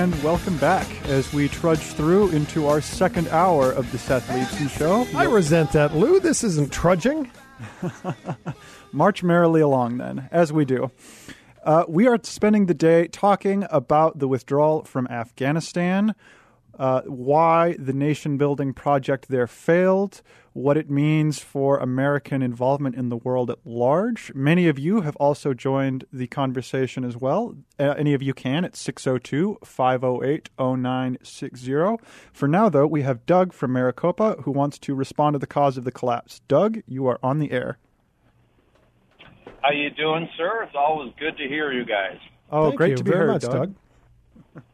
and welcome back as we trudge through into our second hour of the Seth Leibsohn Show. I resent that, Lou. This isn't trudging. March merrily along, then, as we do. Uh, we are spending the day talking about the withdrawal from Afghanistan, uh, why the nation building project there failed, what it means for American involvement in the world at large. Many of you have also joined the conversation as well. Uh, any of you can at 602 508 0960. For now, though, we have Doug from Maricopa who wants to respond to the cause of the collapse. Doug, you are on the air. How you doing, sir? It's always good to hear you guys. Oh, Thank great you to be very heard, much, Doug.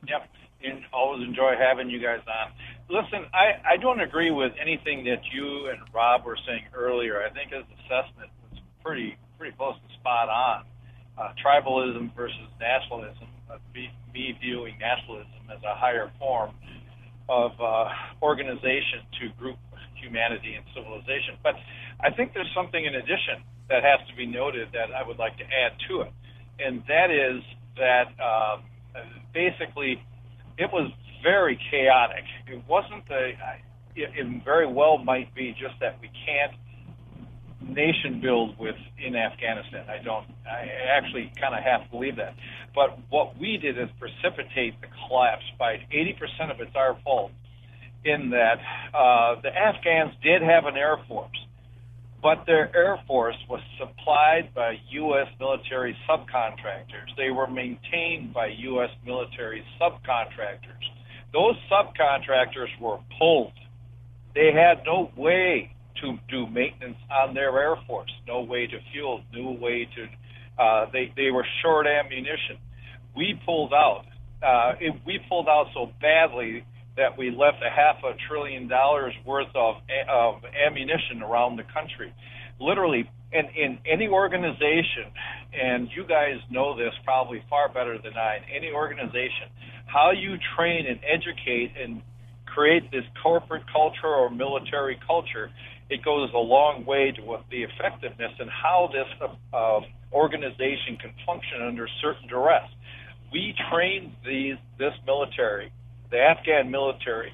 Yep, and always enjoy having you guys on. Listen, I, I don't agree with anything that you and Rob were saying earlier. I think his assessment was pretty pretty close to spot on. Uh, tribalism versus nationalism. Uh, me, me viewing nationalism as a higher form of uh, organization to group humanity and civilization. But I think there's something in addition that has to be noted that I would like to add to it, and that is that um, basically it was very chaotic. It wasn't the. It, it very well might be just that we can't nation build with in Afghanistan. I don't. I actually kind of half believe that. But what we did is precipitate the collapse by 80% of it's our fault. In that uh, the Afghans did have an air force, but their air force was supplied by U.S. military subcontractors. They were maintained by U.S. military subcontractors. Those subcontractors were pulled. They had no way to do maintenance on their air force, no way to fuel, no way to. Uh, they they were short ammunition. We pulled out. Uh, it, we pulled out so badly that we left a half a trillion dollars worth of of ammunition around the country, literally. And in any organization, and you guys know this probably far better than I. In any organization, how you train and educate and create this corporate culture or military culture, it goes a long way to what the effectiveness and how this uh, organization can function under certain duress. We trained these this military, the Afghan military,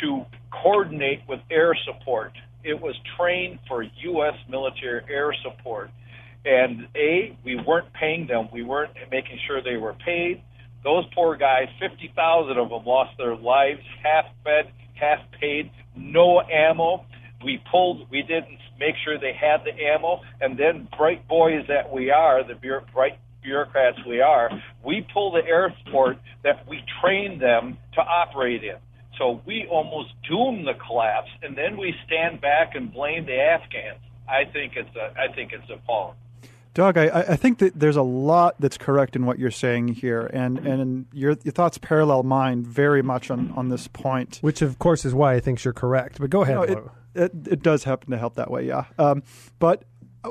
to coordinate with air support. It was trained for U.S. military air support. And A, we weren't paying them. We weren't making sure they were paid. Those poor guys, 50,000 of them lost their lives, half fed, half paid, no ammo. We pulled, we didn't make sure they had the ammo. And then, bright boys that we are, the bright bureaucrats we are, we pull the airport that we trained them to operate in. So we almost doom the collapse, and then we stand back and blame the Afghans. I think it's a, I think it's appalling. Doug, I, I think that there's a lot that's correct in what you're saying here, and, and your, your thoughts parallel mine very much on, on this point. Which, of course, is why I think you're correct. But go ahead. No, it, it, it, does happen to help that way, yeah. Um, but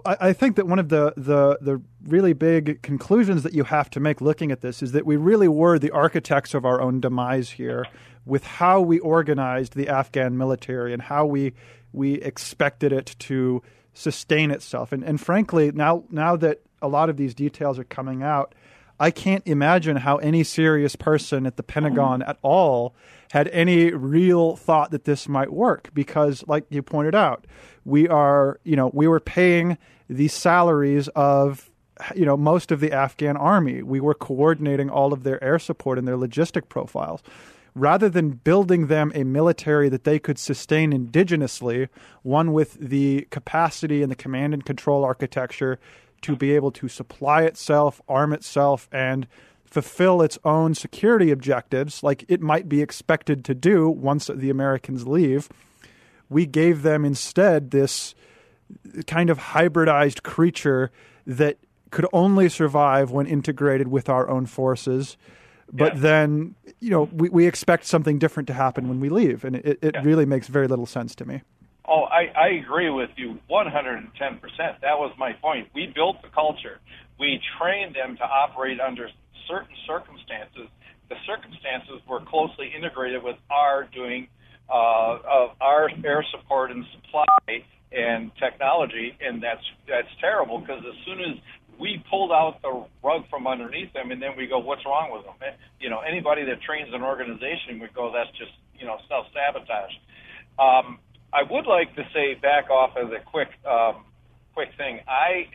I, I think that one of the, the, the really big conclusions that you have to make looking at this is that we really were the architects of our own demise here with how we organized the Afghan military and how we, we expected it to – sustain itself. And, and frankly, now now that a lot of these details are coming out, I can't imagine how any serious person at the Pentagon at all had any real thought that this might work because like you pointed out, we are, you know, we were paying the salaries of you know most of the Afghan army. We were coordinating all of their air support and their logistic profiles rather than building them a military that they could sustain indigenously, one with the capacity and the command and control architecture to be able to supply itself, arm itself, and fulfill its own security objectives, like it might be expected to do once the Americans leave. We gave them instead this kind of hybridized creature that could only survive when integrated with our own forces but yeah. then you know we, we expect something different to happen when we leave and it, it yeah. really makes very little sense to me. Oh I, I agree with you 110% that was my point. We built the culture. We trained them to operate under certain circumstances. The circumstances were closely integrated with our doing uh, of our air support and supply and technology and that's that's terrible because as soon as we pulled out the rug from underneath them, and then we go, "What's wrong with them?" Eh, You know, anybody that trains an organization would go, "That's just you know self sabotage." Um, I would like to say back off as a quick um, quick thing. I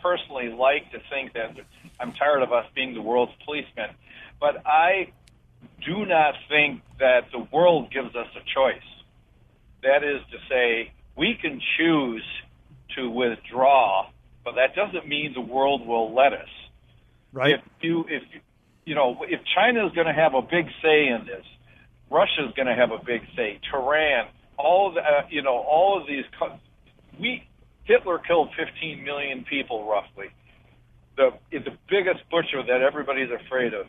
personally like to think that I'm tired of us being the world's policemen, but I do not think that the world gives us a choice. That is to say, we can choose to withdraw, but that doesn't mean the world will let us. Right. If you if you know if China is going to have a big say in this, Russia is going to have a big say. Tehran, all of the, uh, you know all of these. co- We Hitler killed 15 million people roughly. The the biggest butcher that everybody's afraid of.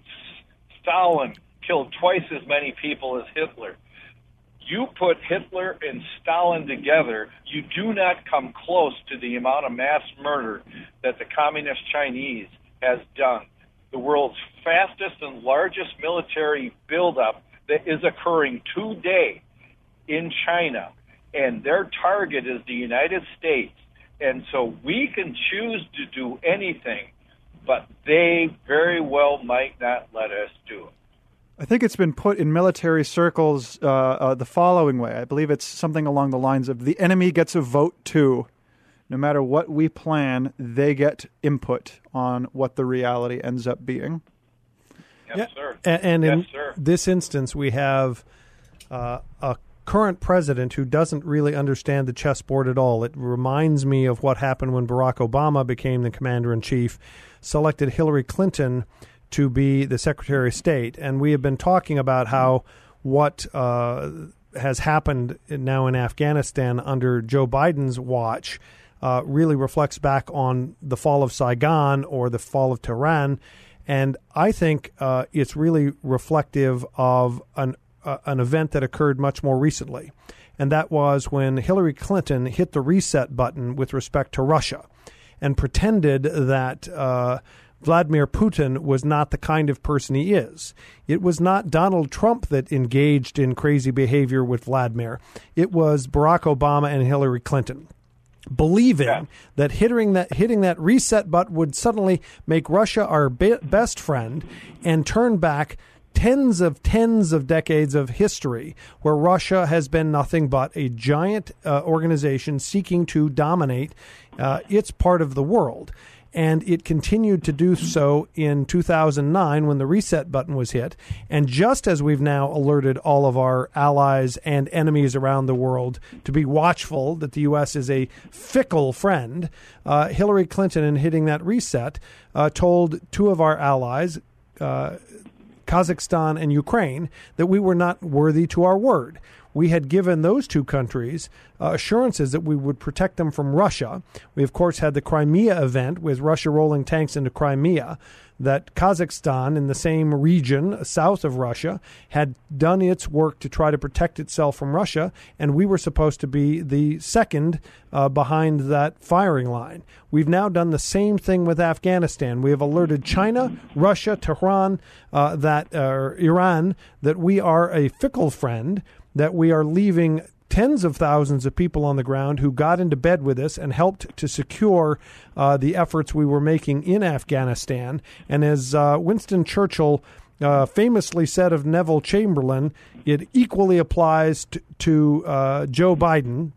Stalin killed twice as many people as Hitler. You put Hitler and Stalin together, you do not come close to the amount of mass murder that the communist Chinese has done. The world's fastest and largest military buildup that is occurring today in China, and their target is the United States. And so we can choose to do anything, but they very well might not let us do it. I think it's been put in military circles uh, uh, the following way. I believe it's something along the lines of the enemy gets a vote too. No matter what we plan, they get input on what the reality ends up being. Yes, Yeah. sir. A- And in sir. this instance, we have uh, a current president who doesn't really understand the chessboard at all. It reminds me of what happened when Barack Obama became the commander in chief, selected Hillary Clinton to be the Secretary of State. And we have been talking about how what uh, has happened now in Afghanistan under Joe Biden's watch uh, really reflects back on the fall of Saigon or the fall of Tehran. And I think uh, it's really reflective of an, uh, an event that occurred much more recently. And that was when Hillary Clinton hit the reset button with respect to Russia and pretended that uh, Vladimir Putin was not the kind of person he is. It was not Donald Trump that engaged in crazy behavior with Vladimir, it was Barack Obama and Hillary Clinton believing Yeah. that hitting that hitting that reset button would suddenly make Russia our be- best friend and turn back tens of tens of decades of history where Russia has been nothing but a giant uh, organization seeking to dominate uh, its part of the world. And it continued to do so in 2009 when the reset button was hit. And just as we've now alerted all of our allies and enemies around the world to be watchful that the U.S. is a fickle friend, uh, Hillary Clinton, in hitting that reset, uh, told two of our allies, uh, Kazakhstan and Ukraine, that we were not worthy to our word. We had given those two countries uh, assurances that we would protect them from Russia. We, of course, had the Crimea event with Russia rolling tanks into Crimea. That Kazakhstan, in the same region south of Russia, had done its work to try to protect itself from Russia, and we were supposed to be the second uh, behind that firing line. We've now done the same thing with Afghanistan. We have alerted China, Russia, Tehran, uh, that uh, Iran, that we are a fickle friend, that we are leaving tens of thousands of people on the ground who got into bed with us and helped to secure uh, the efforts we were making in Afghanistan. And as uh, Winston Churchill uh, famously said of Neville Chamberlain, it equally applies to, to uh, Joe Biden.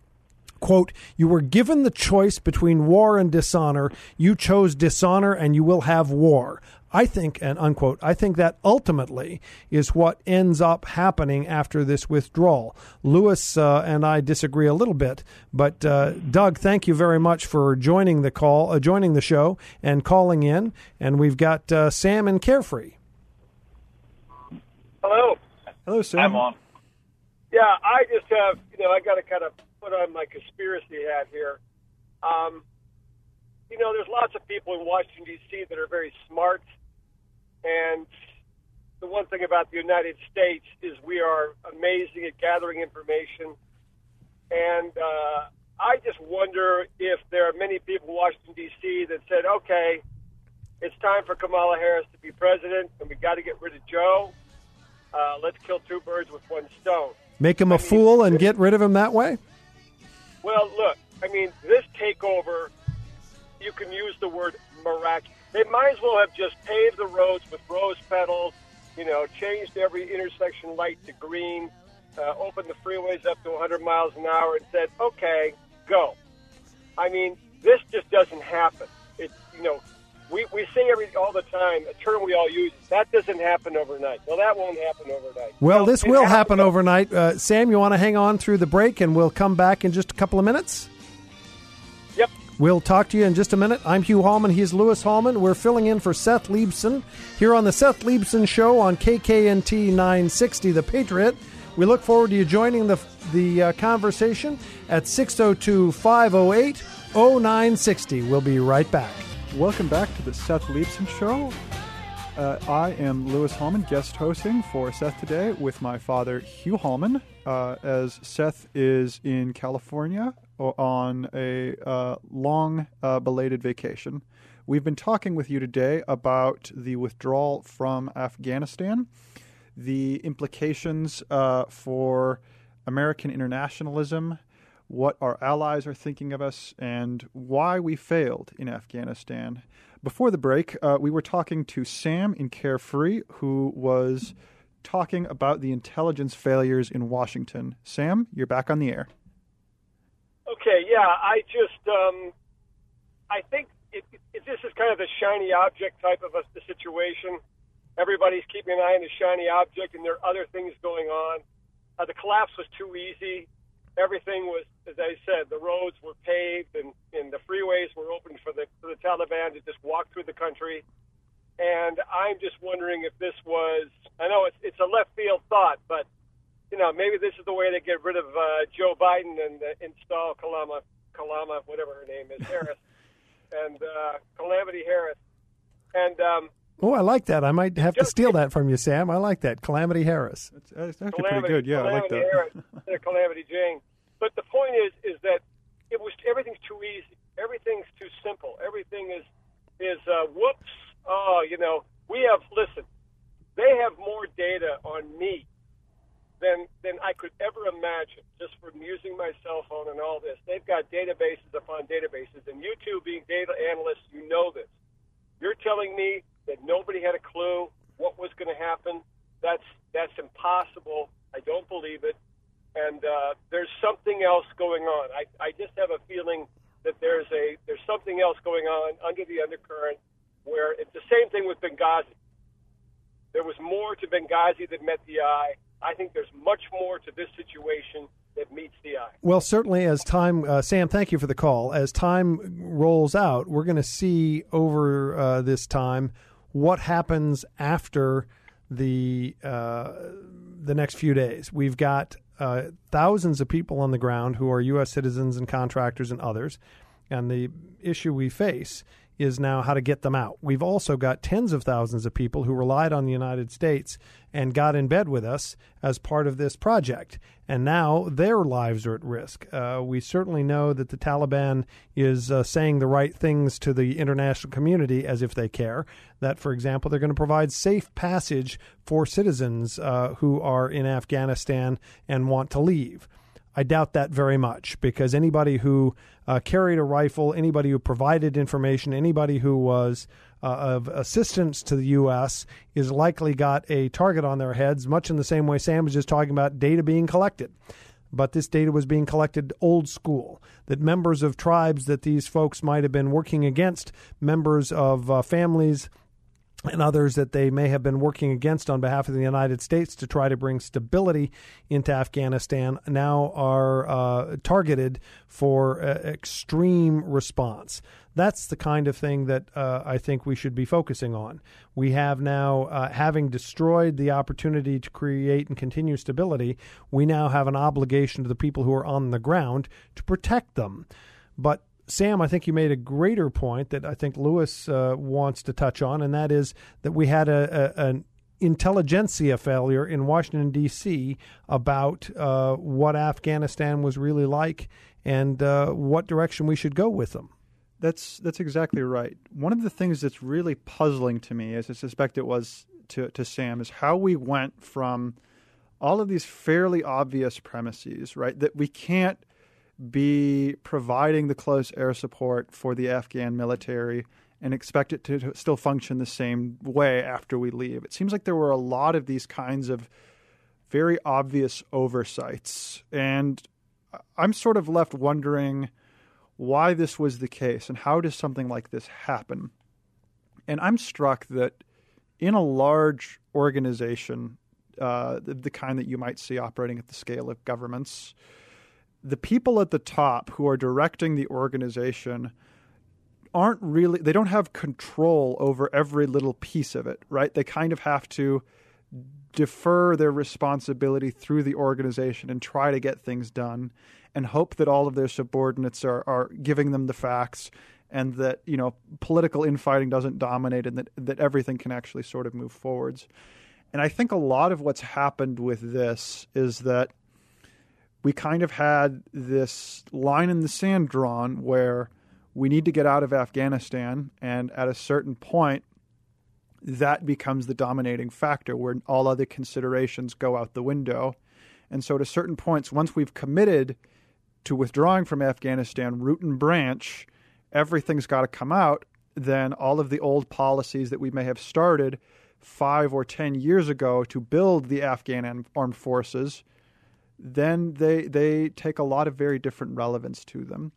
Quote, you were given the choice between war and dishonor. You chose dishonor and you will have war. I think, and unquote, I think that ultimately is what ends up happening after this withdrawal. Lewis uh, and I disagree a little bit, but uh, Doug, thank you very much for joining the call, uh, joining the show, and calling in. And we've got uh, Sam and Carefree. Hello. Hello, Sam. I'm on. Yeah, I just have, you know, I got to kind of put on my conspiracy hat here. Um, you know, there's lots of people in Washington, D.C. that are very smart. And the one thing about the United States is we are amazing at gathering information. And uh, I just wonder if there are many people in Washington, D.C. that said, okay, it's time for Kamala Harris to be president, and we got to get rid of Joe. Uh, let's kill two birds with one stone. Make him a fool and get rid of him that way? Well, look, I mean, this takeover you can use the word miraculous. They might as well have just paved the roads with rose petals, you know, changed every intersection light to green, uh, opened the freeways up to 100 miles an hour, and said, "Okay, go." I mean, this just doesn't happen. It's you know, we, we say every all the time a term we all use. That doesn't happen overnight. Well, that won't happen overnight. Well, this will happen overnight. Uh, Sam, you want to hang on through the break, and we'll come back in just a couple of minutes. Yep. We'll talk to you in just a minute. I'm Hugh Hallman. He's Lewis Hallman. We're filling in for Seth Leibsohn here on the Seth Leibsohn Show on KKNT 960, The Patriot. We look forward to you joining the the uh, conversation at 602 508 0960. We'll be right back. Welcome back to the Seth Leibsohn Show. Uh, I am Lewis Hallman, guest hosting for Seth today with my father, Hugh Hallman, uh, as Seth is in California on a uh, long uh, belated vacation. We've been talking with you today about the withdrawal from Afghanistan, the implications uh, for American internationalism, what our allies are thinking of us, and why we failed in Afghanistan. Before the break, uh, we were talking to Sam in Carefree, who was talking about the intelligence failures in Washington. Sam, you're back on the air. Okay, yeah, I just, um, I think it, it, this is kind of the shiny object type of a the situation. Everybody's keeping an eye on the shiny object, and there are other things going on. Uh, the collapse was too easy. Everything was, as I said, the roads were paved and, and the freeways were open for the for the Taliban to just walk through the country. And I'm just wondering if this was, I know it's, it's a left field thought, but you know, maybe this is the way to get rid of uh, Joe Biden and uh, install Kalama, Kalama, whatever her name is, Harris, and uh, Calamity Harris. And um, Oh, I like that. I might have to steal that from you, Sam. I like that. Calamity Harris. It's, it's actually Calamity, pretty good. Yeah, I like Calamity that. Harris Calamity Jane. But the point is, is that it was everything's too easy. Everything's too simple. Everything is is uh, whoops. Oh, you know, we have. Listen, they have more data on me than than I could ever imagine. Just from using my cell phone and all this, they've got databases upon databases. And you two, being data analysts, you know this. You're telling me that nobody had a clue what was going to happen. That's that's impossible. I don't believe it. And uh, there's something else going on. I, I just have a feeling that there's a there's something else going on under the undercurrent where it's the same thing with Benghazi. There was more to Benghazi that met the eye. I think there's much more to this situation that meets the eye. Well, certainly as time, uh, Sam, thank you for the call. As time rolls out, we're going to see over uh, this time what happens after the uh, the next few days. We've got uh, thousands of people on the ground who are U.S. citizens and contractors and others, and the issue we face is now how to get them out. We've also got tens of thousands of people who relied on the United States and got in bed with us as part of this project. And now their lives are at risk. Uh, we certainly know that the Taliban is uh, saying the right things to the international community as if they care. That, for example, they're going to provide safe passage for citizens uh, who are in Afghanistan and want to leave. I doubt that very much because anybody who uh, carried a rifle, anybody who provided information, anybody who was uh, of assistance to the U.S. is likely got a target on their heads, much in the same way Sam was just talking about data being collected. But this data was being collected old school. That members of tribes that these folks might have been working against, members of uh, families and others that they may have been working against on behalf of the United States to try to bring stability into Afghanistan now are uh, targeted for uh, extreme response. That's the kind of thing that uh, I think we should be focusing on. We have now, uh, having destroyed the opportunity to create and continue stability, we now have an obligation to the people who are on the ground to protect them. But Sam, I think you made a greater point that I think Lewis uh, wants to touch on, and that is that we had a, a an intelligentsia failure in Washington D.C. about uh, what Afghanistan was really like and uh, what direction we should go with them. That's that's exactly right. One of the things that's really puzzling to me, as I suspect it was to to Sam, is how we went from all of these fairly obvious premises, right? That we can't be providing the close air support for the Afghan military and expect it to, still function the same way after we leave. It seems like there were a lot of these kinds of very obvious oversights. And I'm sort of left wondering why this was the case and how does something like this happen? And I'm struck that in a large organization, uh, the, the kind that you might see operating at the scale of governments, the people at the top who are directing the organization aren't really they don't have control over every little piece of it right? They kind of have to defer their responsibility through the organization and try to get things done and hope that all of their subordinates are, are giving them the facts and that you know political infighting doesn't dominate and that, that everything can actually sort of move forwards. And i think a lot of what's happened with this is that we kind of had this line in the sand drawn where we need to get out of Afghanistan, and at a certain point, that becomes the dominating factor where all other considerations go out the window. And so, at certain points, once we've committed to withdrawing from Afghanistan, root and branch, everything's got to come out. Then all of the old policies that we may have started five or ten years ago to build the Afghan armed forces then they they take a lot of very different relevance to them.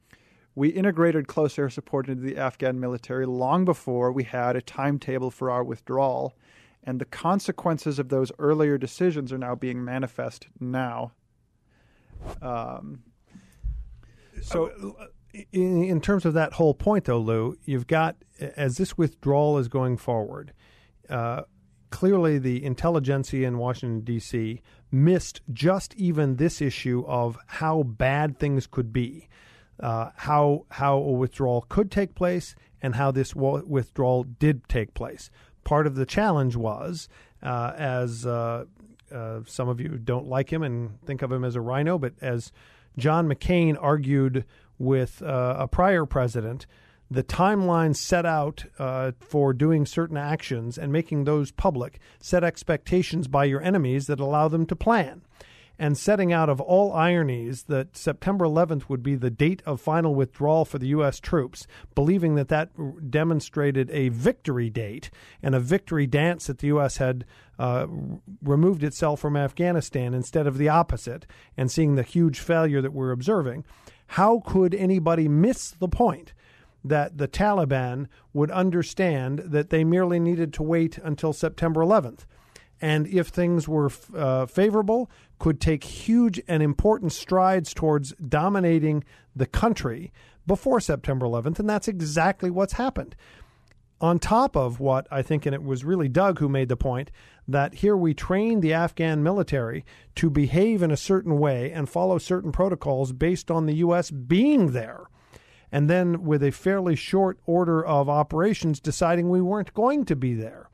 We integrated close air support into the Afghan military long before we had a timetable for our withdrawal, and the consequences of those earlier decisions are now being manifest now. Um, so, uh, in, in terms of that whole point, though, Lou, you've got as this withdrawal is going forward. Uh, clearly the intelligentsia in Washington, D.C. missed just even this issue of how bad things could be, uh, how, how a withdrawal could take place, and how this withdrawal did take place. Part of the challenge was, uh, as uh, uh, some of you don't like him and think of him as a rhino, but as John McCain argued with uh, a prior president, the timeline set out uh, for doing certain actions and making those public set expectations by your enemies that allow them to plan. And setting out of all ironies that September 11th would be the date of final withdrawal for the U.S. troops, believing that that demonstrated a victory date and a victory dance that the U.S. had uh, removed itself from Afghanistan instead of the opposite, and seeing the huge failure that we're observing. How could anybody miss the point that the Taliban would understand that they merely needed to wait until September 11th. And if things were uh, favorable, could take huge and important strides towards dominating the country before September 11th. And that's exactly what's happened. On top of what I think, and it was really Doug who made the point, that here we train the Afghan military to behave in a certain way and follow certain protocols based on the U.S. being there and then with a fairly short order of operations deciding we weren't going to be there.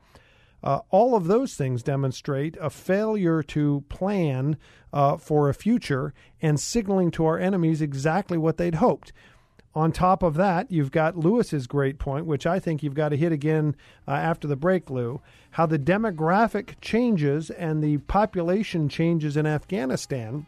Uh, all of those things demonstrate a failure to plan uh, for a future and signaling to our enemies exactly what they'd hoped. On top of that, you've got Lewis's great point, which I think you've got to hit again uh, after the break, Lou. How the demographic changes and the population changes in Afghanistan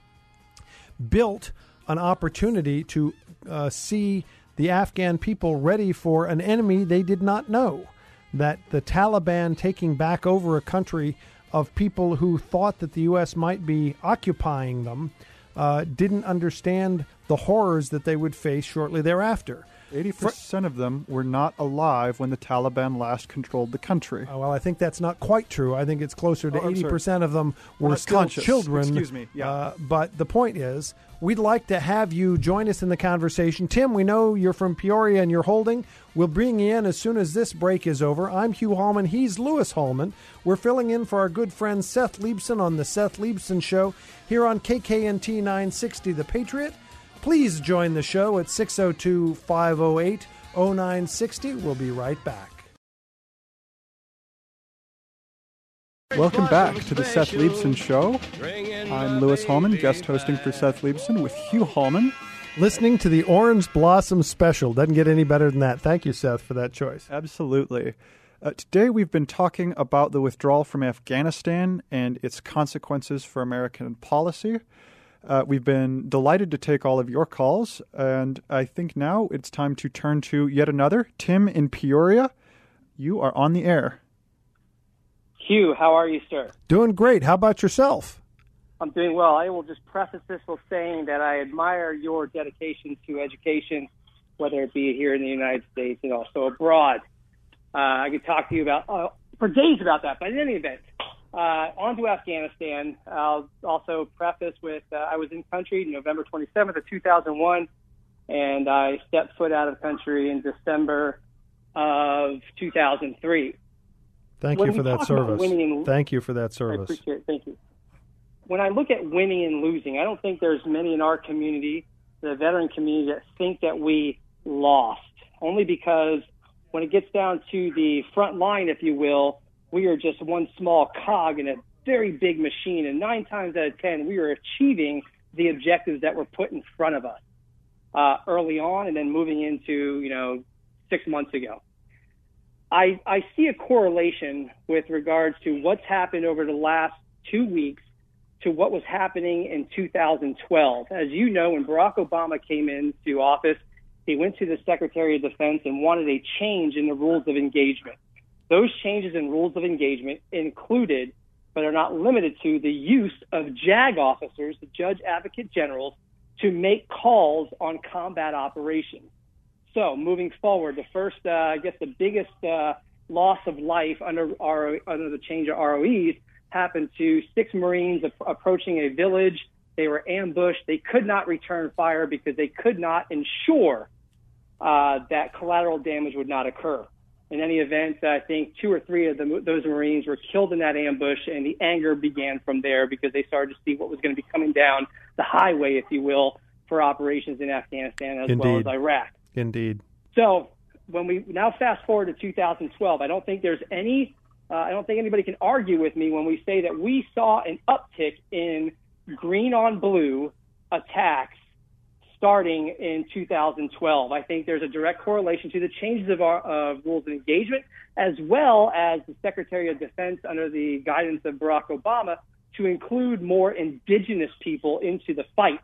built an opportunity to uh, see the Afghan people ready for an enemy they did not know. That the Taliban taking back over a country of people who thought that the U.S. might be occupying them uh, didn't understand the horrors that they would face shortly thereafter. 80% of them were not alive when the Taliban last controlled the country. Uh, well, I think that's not quite true. I think it's closer to oh, 80% of them were still conscious. children. Excuse me. Yeah. Uh, but the point is, we'd like to have you join us in the conversation. Tim, we know you're from Peoria and you're holding. We'll bring you in as soon as this break is over. I'm Hugh Hallman. He's Lewis Hallman. We're filling in for our good friend Seth Leibsohn on The Seth Leibsohn Show here on KKNT 960 The Patriot. Please join the show at 602 508 0960. We'll be right back. Welcome back to the Seth Leibsohn Show. I'm Lewis Hallman, guest hosting for Seth Leibsohn with Hugh Hallman. Listening to the Orange Blossom Special. Doesn't get any better than that. Thank you, Seth, for that choice. Absolutely. Uh, today we've been talking about the withdrawal from Afghanistan and its consequences for American policy. Uh, we've been delighted to take all of your calls, and I think now it's time to turn to yet another. Tim in Peoria, you are on the air. Hugh, how are you, sir? Doing great. How about yourself? I'm doing well. I will just preface this with saying that I admire your dedication to education, whether it be here in the United States and also abroad. Uh, I could talk to you about uh, for days about that, but in any event, uh, on to Afghanistan. I'll also preface with uh, I was in country November 27th of 2001, and I stepped foot out of country in December of 2003. Thank When you for that service. and- Thank you for that I service. appreciate it. Thank you. When I look at winning and losing, I don't think there's many in our community, the veteran community, that think that we lost. Only because when it gets down to the front line, if you will, we are just one small cog in a very big machine. And nine times out of ten, we are achieving the objectives that were put in front of us uh, early on, and then moving into you know six months ago. I, I see a correlation with regards to what's happened over the last two weeks to what was happening in 2012. As you know, when Barack Obama came into office, he went to the Secretary of Defense and wanted a change in the rules of engagement. Those changes in rules of engagement included, but are not limited to, the use of JAG officers, the Judge Advocate Generals, to make calls on combat operations. So moving forward, the first, uh, I guess, the biggest uh, loss of life under RO, under the change of ROEs happened to six Marines ap- approaching a village. They were ambushed. They could not return fire because they could not ensure uh, that collateral damage would not occur. In any event, I think two or three of the, those Marines were killed in that ambush, and the anger began from there because they started to see what was going to be coming down the highway, if you will, for operations in Afghanistan as well as Iraq. Indeed. So when we now fast forward to 2012, I don't think there's any, uh, I don't think anybody can argue with me when we say that we saw an uptick in green on blue attacks starting in 2012. I think there's a direct correlation to the changes of our uh, rules of engagement, as well as the Secretary of Defense under the guidance of Barack Obama to include more indigenous people into the fight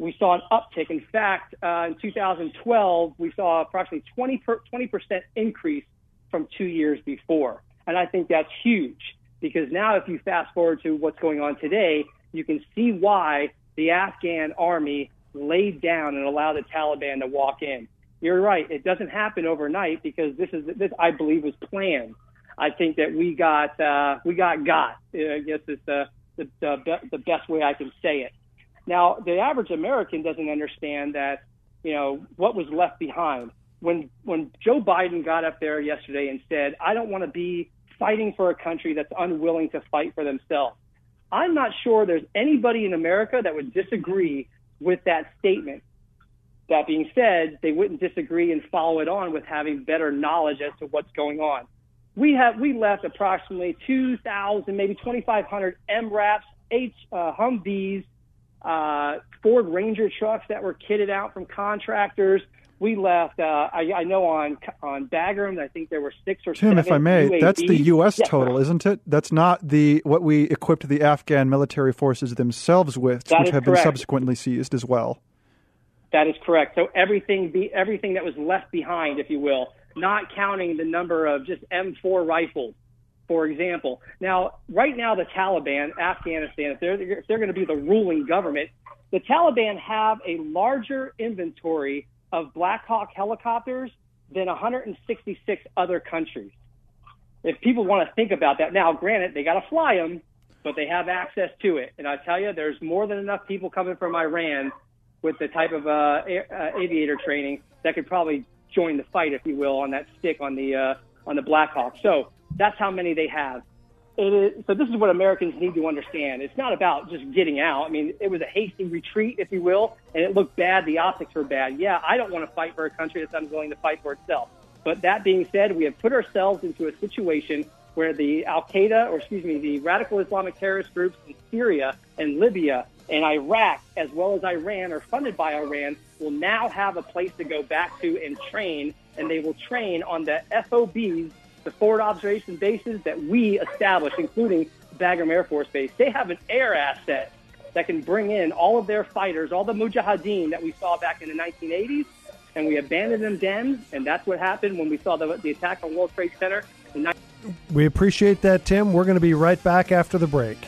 we saw an uptick. In fact, uh, in 2012, we saw approximately 20 per, 20% increase from two years before. And I think that's huge because now if you fast forward to what's going on today, you can see why the Afghan army laid down and allowed the Taliban to walk in. You're right. It doesn't happen overnight because this is this I believe was planned. I think that we got uh, we got got. Uh, I guess it's the the, the the best way I can say it. Now, the average American doesn't understand that, you know, what was left behind. When when Joe Biden got up there yesterday and said, "I don't want to be fighting for a country that's unwilling to fight for themselves." I'm not sure there's anybody in America that would disagree with that statement. That being said, they wouldn't disagree and follow it on with having better knowledge as to what's going on. We have we left approximately 2,000, maybe 2,500 MRAPs, H uh, Humvees, uh, Ford Ranger trucks that were kitted out from contractors. We left. Uh, I, I know on on Bagram, I think there were six or Tim, seven. if I may, that's the U.S. Total, isn't it? That's not the what we equipped the Afghan military forces themselves with, That which have correct. been subsequently seized as well. That is correct. So everything be everything that was left behind, if you will, not counting the number of just M4 rifles, for example. Now, right now, the Taliban, Afghanistan, if they're if they're going to be the ruling government, the Taliban have a larger inventory of Black Hawk helicopters than 166 other countries. If people want to think about that, now, granted, they got to fly them, but they have access to it. And I tell you, there's more than enough people coming from Iran with the type of uh, a- uh, aviator training that could probably join the fight, if you will, on that stick on the uh, on the Black Hawk. So that's how many they have. It is, so this is what Americans need to understand. It's not about just getting out. I mean, it was a hasty retreat, if you will, and it looked bad. The optics were bad. Yeah, I don't want to fight for a country that's unwilling to fight for itself. But that being said, we have put ourselves into a situation where the Al Qaeda, or excuse me, the radical Islamic terrorist groups in Syria and Libya and Iraq, as well as Iran, are funded by Iran, will now have a place to go back to and train, and they will train on the FOBs, the forward observation bases that we established, including Bagram Air Force Base. They have an air asset that can bring in all of their fighters, all the mujahideen that we saw back in the 1980s, and we abandoned them then, and that's what happened when we saw the, the attack on World Trade Center. In 19- we appreciate that, Tim. We're going to be right back after the break.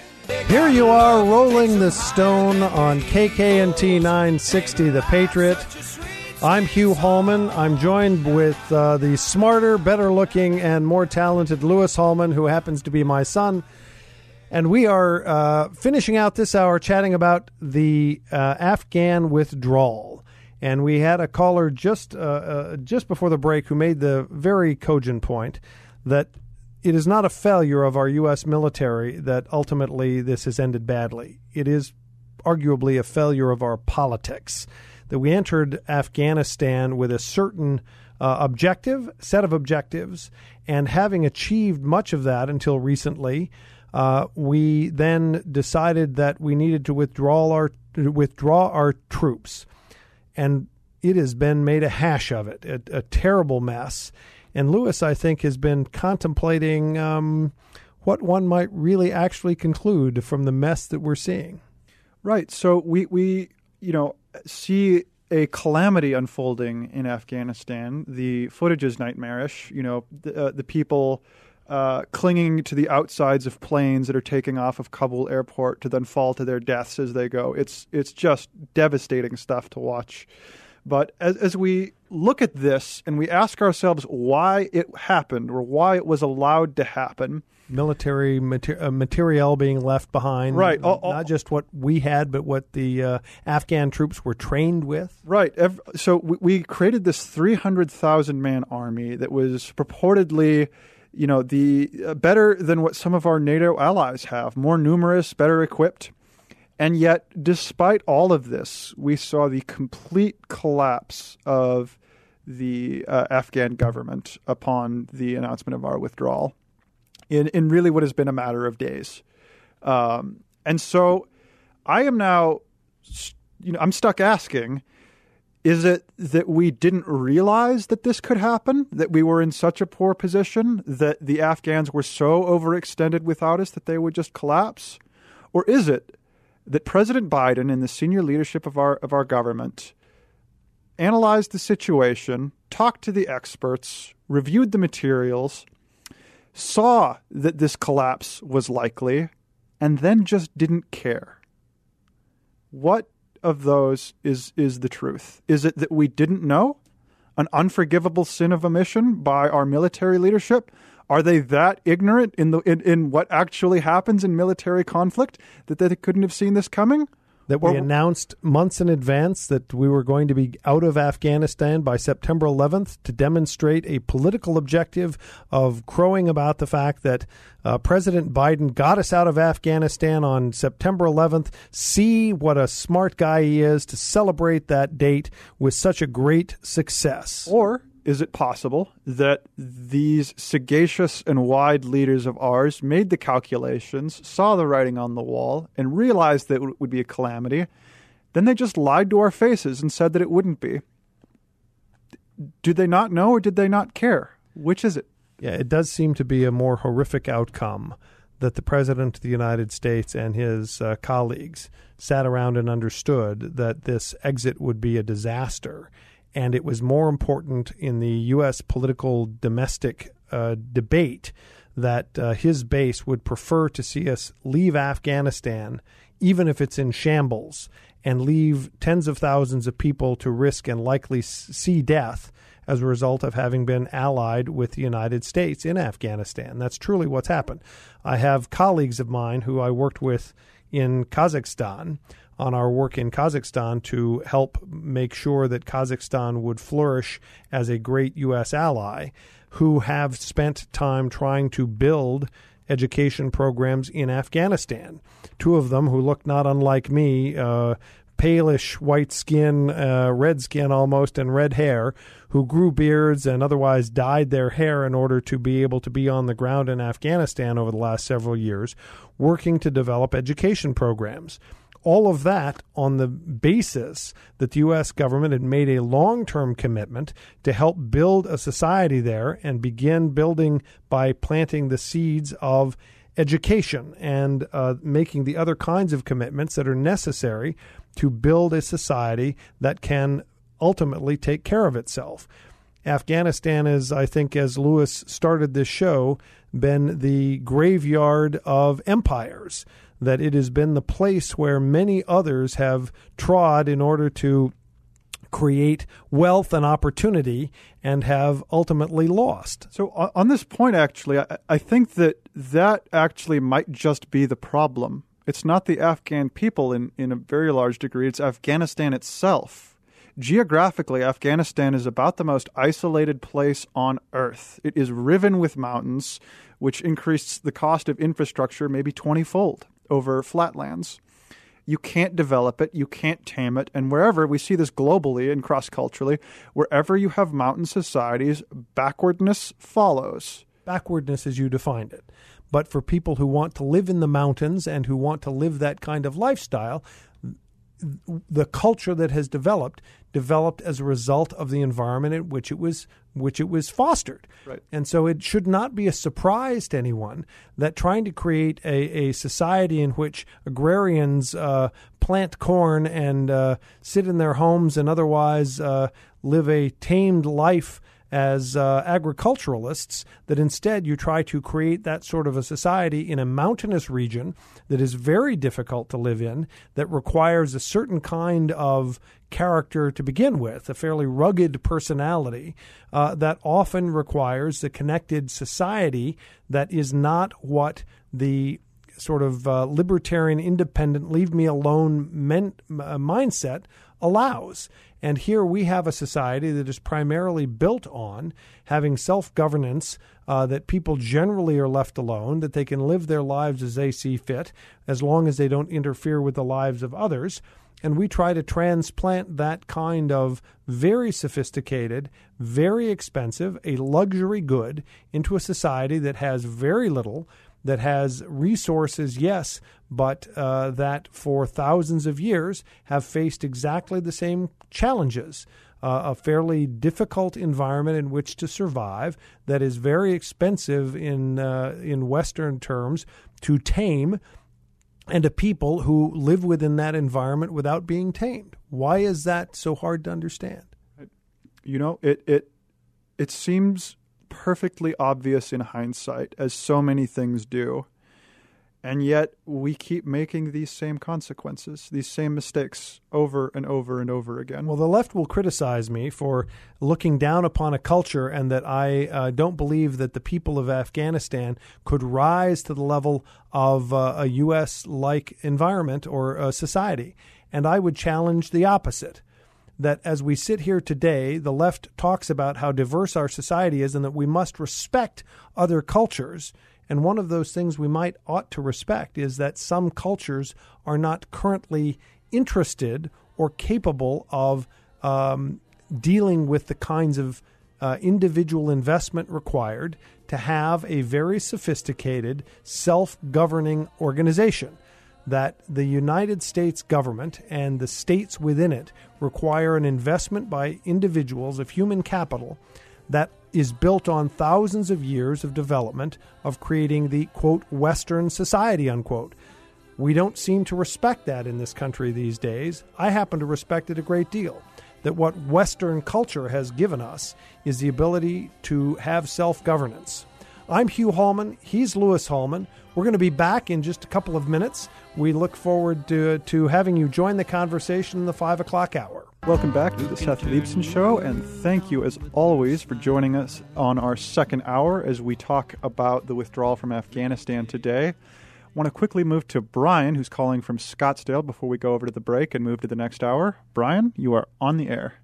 Here you are, rolling the stone on KKNT 960, The Patriot. I'm Hugh Hallman. I'm joined with uh, the smarter, better looking, and more talented Lewis Hallman, who happens to be my son. And we are uh, finishing out this hour chatting about the uh, Afghan withdrawal. And we had a caller just uh, uh, just before the break who made the very cogent point that it is not a failure of our U.S. military that ultimately this has ended badly. It is arguably a failure of our politics that we entered Afghanistan with a certain uh, objective, set of objectives, and having achieved much of that until recently, uh, we then decided that we needed to withdraw our withdraw our troops, and it has been made a hash of it, a, a terrible mess. And Lewis, I think, has been contemplating um, what one might really actually conclude from the mess that we're seeing. Right. So we we you know see a calamity unfolding in Afghanistan. The footage is nightmarish. You know the, uh, the people uh, clinging to the outsides of planes that are taking off of Kabul airport to then fall to their deaths as they go. It's it's just devastating stuff to watch. But as, as we look at this and we ask ourselves why it happened or why it was allowed to happen, military mater- uh, materiel being left behind. Right. Uh, not just what we had, but what the uh, Afghan troops were trained with. Right. So we, we created this 300,000 man army that was purportedly you know, the uh, better than what some of our NATO allies have, more numerous, better equipped. And yet, despite all of this, we saw the complete collapse of the uh, Afghan government upon the announcement of our withdrawal in, in really what has been a matter of days. Um, and so I am now, you know, I'm stuck asking is it that we didn't realize that this could happen, that we were in such a poor position, that the Afghans were so overextended without us that they would just collapse? Or is it that President Biden and the senior leadership of our, of our government analyzed the situation, talked to the experts, reviewed the materials, saw that this collapse was likely, and then just didn't care? What of those is is the truth? Is it that we didn't know? An unforgivable sin of omission by our military leadership? Are they that ignorant in the in, in what actually happens in military conflict that they couldn't have seen this coming? That we announced months in advance that we were going to be out of Afghanistan by September 11th to demonstrate a political objective of crowing about the fact that uh, President Biden got us out of Afghanistan on September 11th. See what a smart guy he is to celebrate that date with such a great success. Or is it possible that these sagacious and wide leaders of ours made the calculations, saw the writing on the wall, and realized that it would be a calamity? Then they just lied to our faces and said that it wouldn't be. Did they not know or did they not care? Which is it? Yeah, it does seem to be a more horrific outcome that the President of the United States and his uh, colleagues sat around and understood that this exit would be a disaster and it was more important in the U.S. political domestic uh, debate that uh, his base would prefer to see us leave Afghanistan, even if it's in shambles, and leave tens of thousands of people to risk and likely see death as a result of having been allied with the United States in Afghanistan. That's truly what's happened. I have colleagues of mine who I worked with in Kazakhstan on our work in Kazakhstan to help make sure that Kazakhstan would flourish as a great U.S. ally, who have spent time trying to build education programs in Afghanistan. Two of them, who look not unlike me, uh, palish white skin, uh, red skin almost, and red hair, who grew beards and otherwise dyed their hair in order to be able to be on the ground in Afghanistan over the last several years, working to develop education programs all of that on the basis that the U.S. government had made a long term commitment to help build a society there and begin building by planting the seeds of education and uh, making the other kinds of commitments that are necessary to build a society that can ultimately take care of itself. Afghanistan is, I think, as Lewis started this show, been the graveyard of empires, that it has been the place where many others have trod in order to create wealth and opportunity and have ultimately lost. So, on this point, actually, I, think that that actually might just be the problem. It's not the Afghan people in, in a very large degree, it's Afghanistan itself Geographically, Afghanistan is about the most isolated place on earth. It is riven with mountains, which increases the cost of infrastructure maybe 20 fold over flatlands. You can't develop it, you can't tame it, and wherever we see this globally and cross culturally, wherever you have mountain societies, backwardness follows. Backwardness as you defined it. But for people who want to live in the mountains and who want to live that kind of lifestyle, the culture that has developed developed as a result of the environment in which it was which it was fostered. Right. And so it should not be a surprise to anyone that trying to create a, a society in which agrarians uh, plant corn and uh, sit in their homes and otherwise uh, live a tamed life as uh, agriculturalists that instead you try to create that sort of a society in a mountainous region that is very difficult to live in, that requires a certain kind of character to begin with, a fairly rugged personality uh, that often requires a connected society that is not what the sort of uh, libertarian, independent, leave me alone men- uh, mindset allows. And here we have a society that is primarily built on having self governance, uh, that people generally are left alone, that they can live their lives as they see fit, as long as they don't interfere with the lives of others. And we try to transplant that kind of very sophisticated, very expensive, a luxury good into a society that has very little that has resources, yes, but uh, that for thousands of years have faced exactly the same challenges. Uh, a fairly difficult environment in which to survive that is very expensive in uh, in Western terms to tame, and a people who live within that environment without being tamed. Why is that so hard to understand? You know, it it it seems perfectly obvious in hindsight, as so many things do. And yet we keep making these same consequences, these same mistakes over and over and over again. Well, the left will criticize me for looking down upon a culture and that I uh, don't believe that the people of Afghanistan could rise to the level of uh, a U.S. like environment or uh, society. And I would challenge the opposite that as we sit here today, the left talks about how diverse our society is and that we must respect other cultures. And one of those things we might ought to respect is that some cultures are not currently interested or capable of um, dealing with the kinds of uh, individual investment required to have a very sophisticated, self governing organization that the United States government and the states within it require an investment by individuals of human capital that is built on thousands of years of development of creating the quote Western society unquote. We don't seem to respect that in this country these days. I happen to respect it a great deal. That what Western culture has given us is the ability to have self governance. I'm Hugh Hallman. He's Lewis Hallman. We're going to be back in just a couple of minutes. We look forward to, to having you join the conversation in the 5 o'clock hour. Welcome back to the Seth Leibsohn Show, and thank you, as always, for joining us on our second hour as we talk about the withdrawal from Afghanistan today. I want to quickly move to Brian, who's calling from Scottsdale, before we go over to the break and move to the next hour. Brian, you are on the air.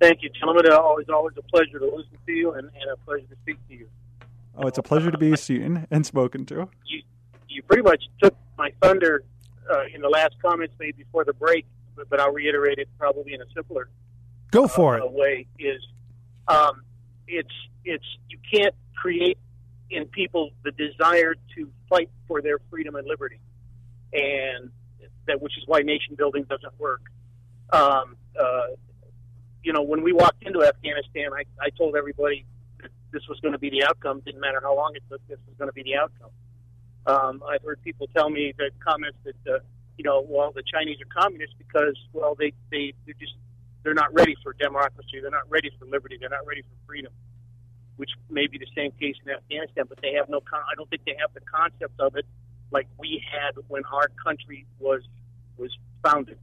Thank you, gentlemen. Always, always a pleasure to listen to you and, and a pleasure to speak to you. Oh, it's a pleasure to be seen and spoken to. You, you pretty much took my thunder uh, in the last comments made before the break, but, but I'll reiterate it probably in a simpler go for uh, it. Way is um, it's it's you can't create in people the desire to fight for their freedom and liberty, and that which is why nation building doesn't work. Um, uh, you know, when we walked into Afghanistan, I, I told everybody this was going to be the outcome. Didn't matter how long it took. This was going to be the outcome. Um, I've heard people tell me that comments that uh, you know, well, the Chinese are communists because well, they they they're just they're not ready for democracy. They're not ready for liberty. They're not ready for freedom. Which may be the same case in Afghanistan, but they have no. Con- I don't think they have the concept of it like we had when our country was was founded.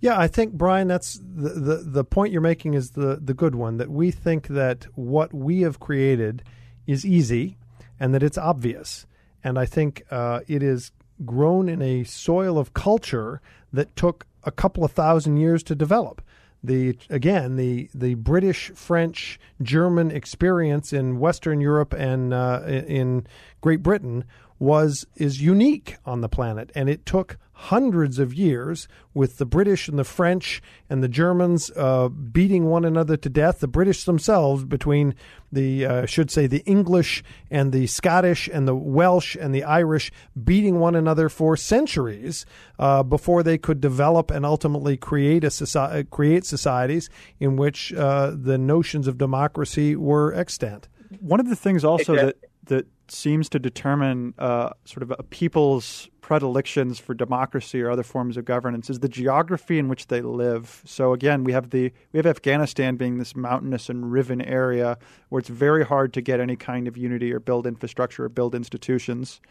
Yeah, I think Brian, that's the, the the point you're making is the the good one that we think that what we have created is easy and that it's obvious, and I think uh, it is grown in a soil of culture that took a couple of thousand years to develop. The again the the British, French, German experience in Western Europe and uh, in Great Britain was is unique on the planet, and it took hundreds of years with the British and the French and the Germans uh, beating one another to death. The British themselves, between the uh, should say the English and the Scottish and the Welsh and the Irish, beating one another for centuries uh, before they could develop and ultimately create a society, create societies in which uh, the notions of democracy were extant. One of the things also that that seems to determine uh, sort of a people's predilections for democracy or other forms of governance is the geography in which they live. So again, we have the we have Afghanistan being this mountainous and riven area where it's very hard to get any kind of unity or build infrastructure or build institutions.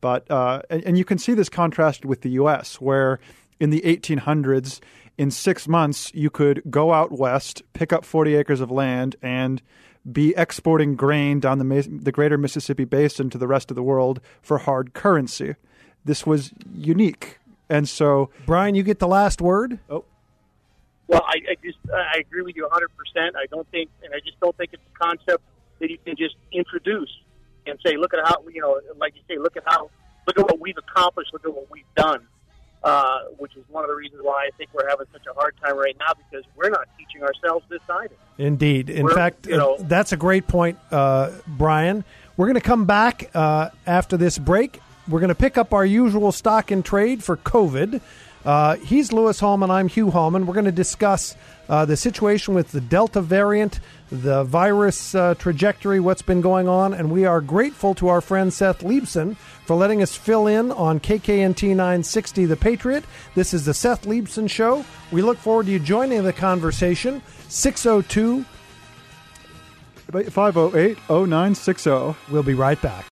But uh, and, and you can see this contrasted with the U.S., where in the 1800s, in six months, you could go out west, pick up 40 acres of land, and be exporting grain down the, the greater Mississippi basin to the rest of the world for hard currency. This was unique. And so. Brian, you get the last word? Oh. Well, I, I just I agree with you 100%. I don't think, and I just don't think it's a concept that you can just introduce and say, look at how, you know, like you say, look at how, look at what we've accomplished, look at what we've done. Uh, which is one of the reasons why I think we're having such a hard time right now because we're not teaching ourselves this either. Indeed. In we're, fact, you know, that's a great point, uh, Brian. We're going to come back uh, after this break. We're going to pick up our usual stock and trade for COVID. Uh, he's Lewis Hallman. I'm Hugh Hallman. We're going to discuss uh, the situation with the Delta variant, the virus uh, trajectory, what's been going on, and we are grateful to our friend Seth Leibsohn for letting us fill in on KKNT 960 The Patriot. This is the Seth Leibsohn Show. We look forward to you joining the conversation. 602 508 0960. We'll be right back.